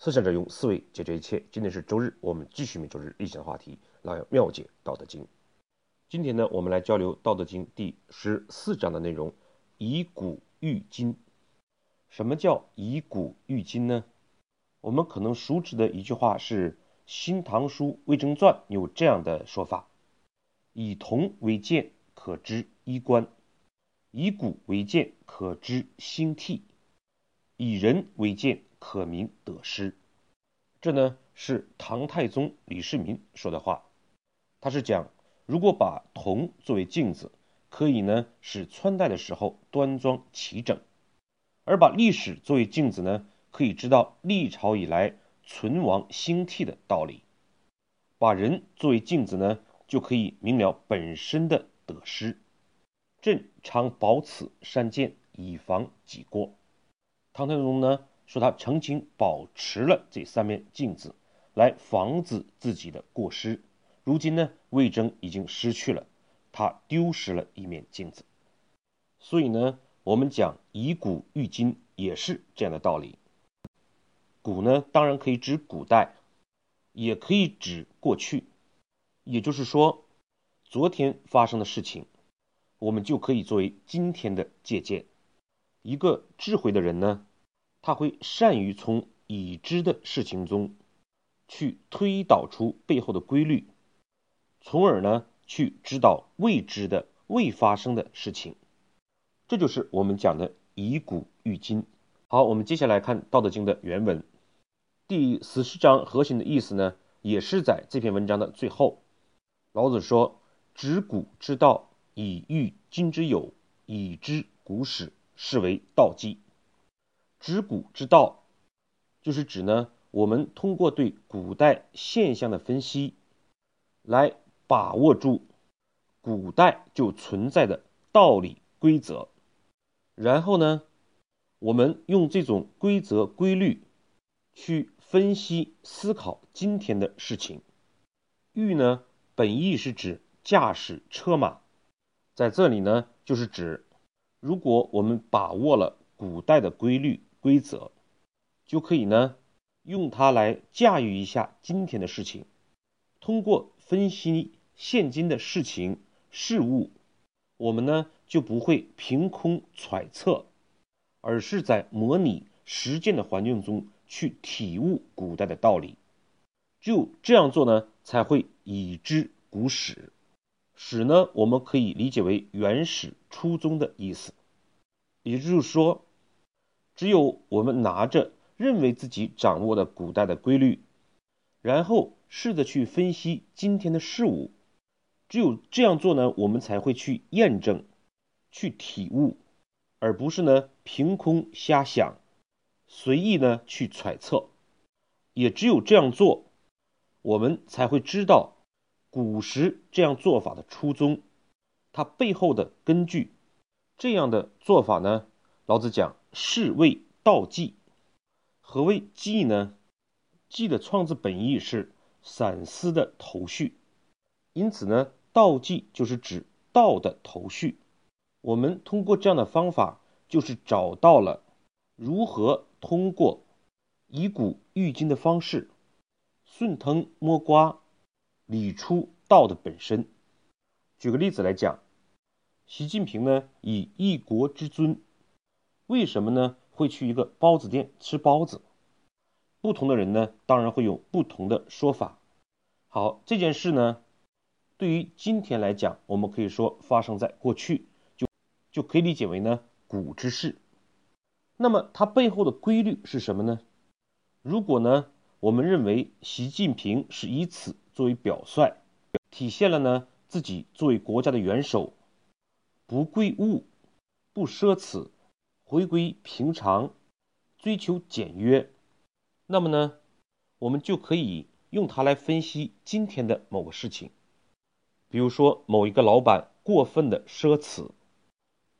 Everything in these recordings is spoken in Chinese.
思想者用思维解决一切。今天是周日，我们继续每周日例行的话题，来妙解《道德经》。今天呢，我们来交流《道德经》第十四章的内容：以古喻今。什么叫以古喻今呢？我们可能熟知的一句话是《新唐书魏征传》有这样的说法：“以铜为鉴，可知衣冠；以古为鉴，可知兴替；以人为鉴，可明得失。”这呢是唐太宗李世民说的话。他是讲，如果把铜作为镜子，可以呢使穿戴的时候端庄齐整；而把历史作为镜子呢，可以知道历朝以来存亡兴替的道理；把人作为镜子呢，就可以明了本身的得失。朕常保此三件，以防己过。唐太宗呢？说他曾经保持了这三面镜子，来防止自己的过失。如今呢，魏征已经失去了，他丢失了一面镜子。所以呢，我们讲以古喻今也是这样的道理。古呢，当然可以指古代，也可以指过去。也就是说，昨天发生的事情，我们就可以作为今天的借鉴。一个智慧的人呢？他会善于从已知的事情中去推导出背后的规律，从而呢去知道未知的、未发生的事情。这就是我们讲的以古喻今。好，我们接下来看《道德经》的原文，第十四章核心的意思呢，也是在这篇文章的最后。老子说：“执古之道，以喻今之有，以知古始，是为道纪。”知古之道，就是指呢，我们通过对古代现象的分析，来把握住古代就存在的道理规则，然后呢，我们用这种规则规律去分析思考今天的事情。御呢，本意是指驾驶车马，在这里呢，就是指如果我们把握了古代的规律。规则就可以呢，用它来驾驭一下今天的事情。通过分析现今的事情事物，我们呢就不会凭空揣测，而是在模拟实践的环境中去体悟古代的道理。就这样做呢，才会已知古史。史呢，我们可以理解为原始、初衷的意思，也就是说。只有我们拿着认为自己掌握的古代的规律，然后试着去分析今天的事物，只有这样做呢，我们才会去验证、去体悟，而不是呢凭空瞎想、随意呢去揣测。也只有这样做，我们才会知道古时这样做法的初衷，它背后的根据。这样的做法呢，老子讲。是谓道纪。何谓纪呢？纪的创字本意是散思的头绪，因此呢，道纪就是指道的头绪。我们通过这样的方法，就是找到了如何通过以古喻今的方式，顺藤摸瓜，理出道的本身。举个例子来讲，习近平呢，以一国之尊。为什么呢？会去一个包子店吃包子？不同的人呢，当然会有不同的说法。好，这件事呢，对于今天来讲，我们可以说发生在过去，就就可以理解为呢古之事。那么它背后的规律是什么呢？如果呢，我们认为习近平是以此作为表率，体现了呢自己作为国家的元首，不贵物，不奢侈。回归平常，追求简约，那么呢，我们就可以用它来分析今天的某个事情。比如说，某一个老板过分的奢侈，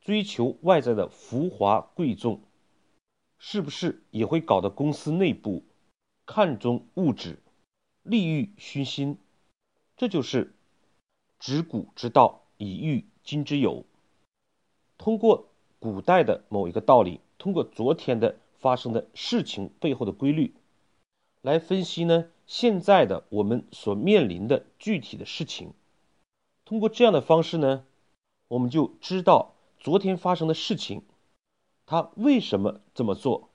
追求外在的浮华贵重，是不是也会搞得公司内部看重物质，利欲熏心？这就是执古之道，以御今之有。通过。古代的某一个道理，通过昨天的发生的事情背后的规律，来分析呢现在的我们所面临的具体的事情。通过这样的方式呢，我们就知道昨天发生的事情，他为什么这么做，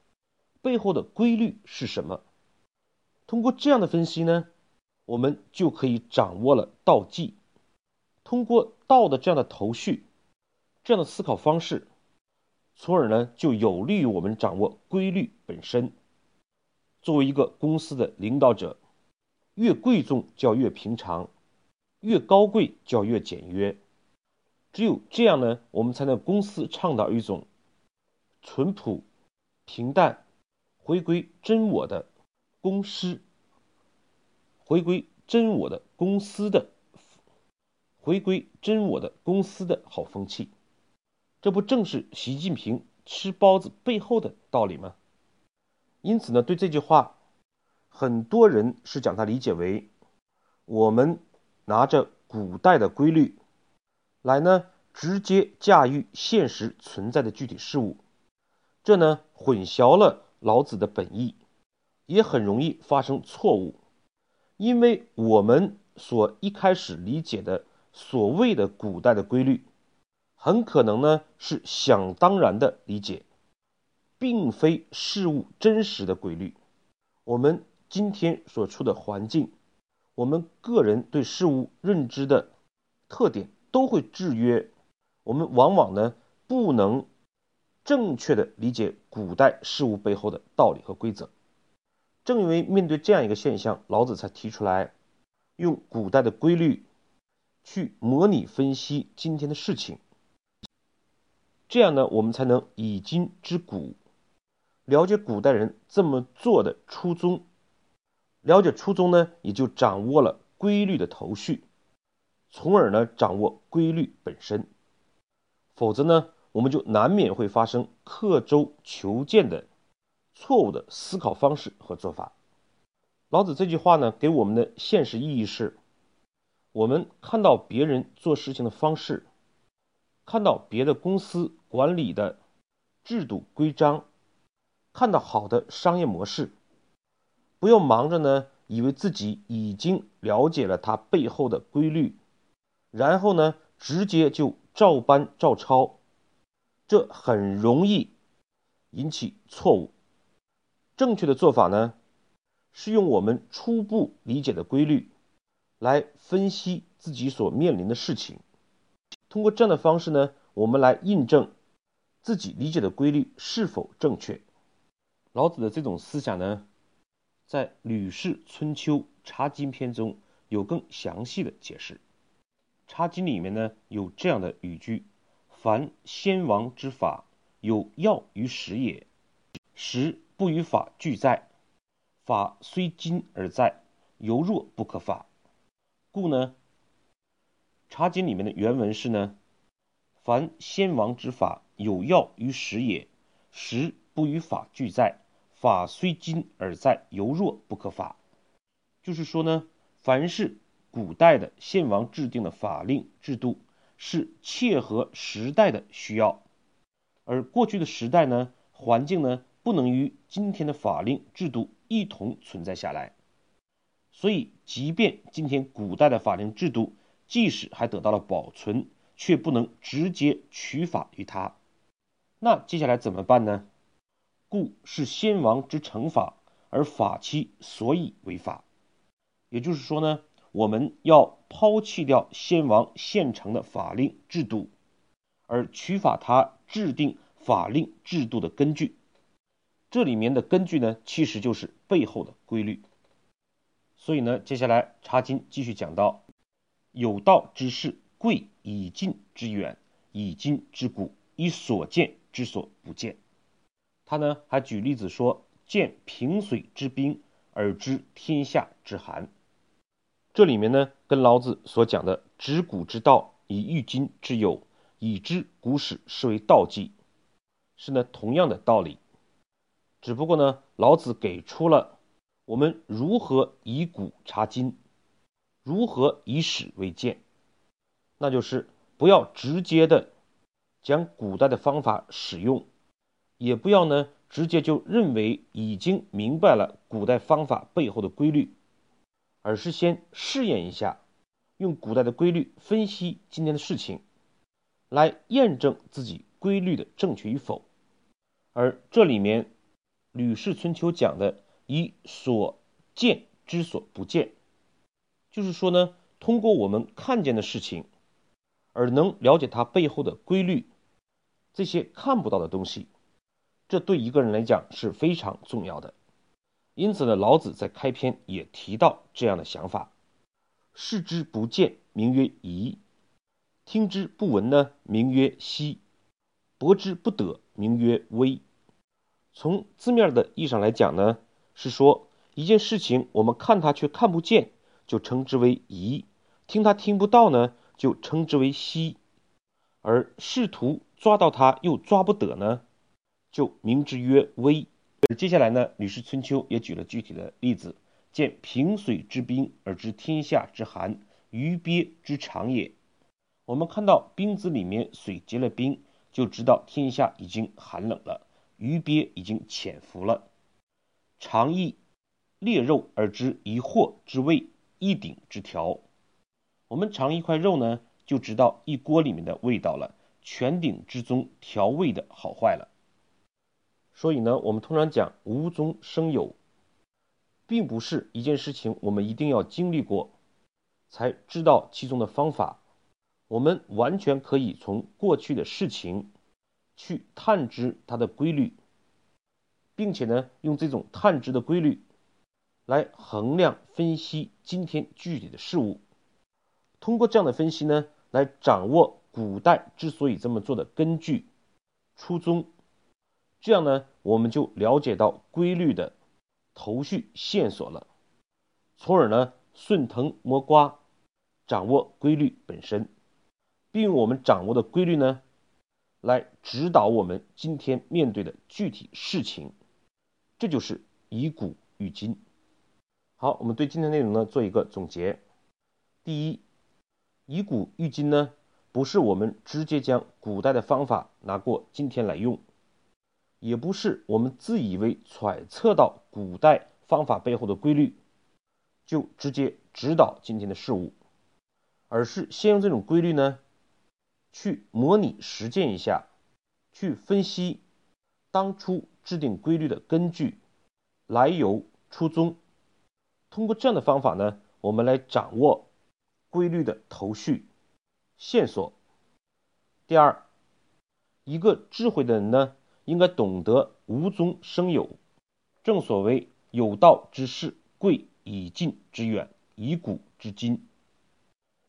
背后的规律是什么。通过这样的分析呢，我们就可以掌握了道纪。通过道的这样的头绪，这样的思考方式。从而呢，就有利于我们掌握规律本身。作为一个公司的领导者，越贵重就要越平常，越高贵就要越简约。只有这样呢，我们才能公司倡导一种淳朴、平淡、回归真我的公司，回归真我的公司的，回归真我的公司的好风气。这不正是习近平吃包子背后的道理吗？因此呢，对这句话，很多人是将它理解为我们拿着古代的规律来呢，直接驾驭现实存在的具体事物，这呢混淆了老子的本意，也很容易发生错误，因为我们所一开始理解的所谓的古代的规律。很可能呢是想当然的理解，并非事物真实的规律。我们今天所处的环境，我们个人对事物认知的特点都会制约我们，往往呢不能正确的理解古代事物背后的道理和规则。正因为面对这样一个现象，老子才提出来用古代的规律去模拟分析今天的事情。这样呢，我们才能以今知古，了解古代人这么做的初衷，了解初衷呢，也就掌握了规律的头绪，从而呢，掌握规律本身。否则呢，我们就难免会发生刻舟求剑的错误的思考方式和做法。老子这句话呢，给我们的现实意义是：我们看到别人做事情的方式。看到别的公司管理的制度规章，看到好的商业模式，不要忙着呢，以为自己已经了解了它背后的规律，然后呢，直接就照搬照抄，这很容易引起错误。正确的做法呢，是用我们初步理解的规律来分析自己所面临的事情。通过这样的方式呢，我们来印证自己理解的规律是否正确。老子的这种思想呢，在《吕氏春秋·茶经篇》中有更详细的解释。《茶经》里面呢有这样的语句：“凡先王之法，有要于时也；时不与法俱在，法虽今而在，犹若不可法。故呢。”茶经里面的原文是呢：“凡先王之法，有要于时也；时不与法俱在，法虽今而在，犹若不可法。”就是说呢，凡是古代的先王制定的法令制度，是切合时代的需要；而过去的时代呢，环境呢，不能与今天的法令制度一同存在下来。所以，即便今天古代的法令制度，即使还得到了保存，却不能直接取法于他。那接下来怎么办呢？故是先王之成法，而法其所以为法。也就是说呢，我们要抛弃掉先王现成的法令制度，而取法他制定法令制度的根据。这里面的根据呢，其实就是背后的规律。所以呢，接下来查经继续讲到。有道之士，贵以近之远，以今之古，以所见之所不见。他呢还举例子说：见平水之冰，而知天下之寒。这里面呢跟老子所讲的“执古之道，以御今之有，以知古史”是为道纪，是呢同样的道理。只不过呢，老子给出了我们如何以古察今。如何以史为鉴？那就是不要直接的将古代的方法使用，也不要呢直接就认为已经明白了古代方法背后的规律，而是先试验一下，用古代的规律分析今天的事情，来验证自己规律的正确与否。而这里面，《吕氏春秋》讲的以所见之所不见，就是说呢，通过我们看见的事情，而能了解它背后的规律。这些看不到的东西，这对一个人来讲是非常重要的。因此呢，老子在开篇也提到这样的想法：视之不见，名曰夷；听之不闻呢，名曰希；博之不得，名曰微。从字面的意义上来讲呢，是说一件事情我们看它却看不见，就称之为夷；听他听不到呢，就称之为希；而试图。抓到他又抓不得呢，就名之曰微。接下来呢，《吕氏春秋》也举了具体的例子：见平水之冰而知天下之寒，鱼鳖之长也。我们看到冰子里面水结了冰，就知道天下已经寒冷了，鱼鳖已经潜伏了。尝一裂肉而知一货之味，一鼎之调。我们尝一块肉呢，就知道一锅里面的味道了。全鼎之中调味的好坏了，所以呢，我们通常讲无中生有，并不是一件事情我们一定要经历过才知道其中的方法，我们完全可以从过去的事情去探知它的规律，并且呢，用这种探知的规律来衡量分析今天具体的事物，通过这样的分析呢，来掌握。古代之所以这么做的根据、初衷，这样呢，我们就了解到规律的头绪线索了，从而呢顺藤摸瓜，掌握规律本身，并用我们掌握的规律呢，来指导我们今天面对的具体事情，这就是以古喻今。好，我们对今天内容呢做一个总结。第一，以古喻今呢。不是我们直接将古代的方法拿过今天来用，也不是我们自以为揣测到古代方法背后的规律，就直接指导今天的事物，而是先用这种规律呢，去模拟实践一下，去分析当初制定规律的根据、来由、初衷。通过这样的方法呢，我们来掌握规律的头绪。线索。第二，一个智慧的人呢，应该懂得无中生有。正所谓有道之士，贵以近之远，以古之今，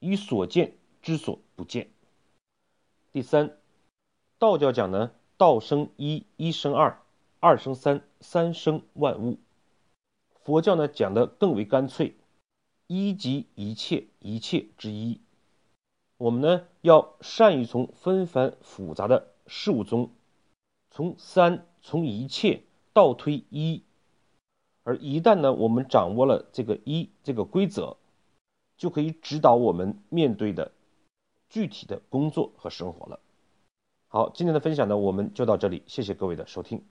以所见之所不见。第三，道教讲呢，道生一，一生二，二生三，三生万物。佛教呢讲的更为干脆，一即一切，一切之一。我们呢要善于从纷繁复杂的事物中，从三从一切倒推一，而一旦呢我们掌握了这个一这个规则，就可以指导我们面对的具体的工作和生活了。好，今天的分享呢我们就到这里，谢谢各位的收听。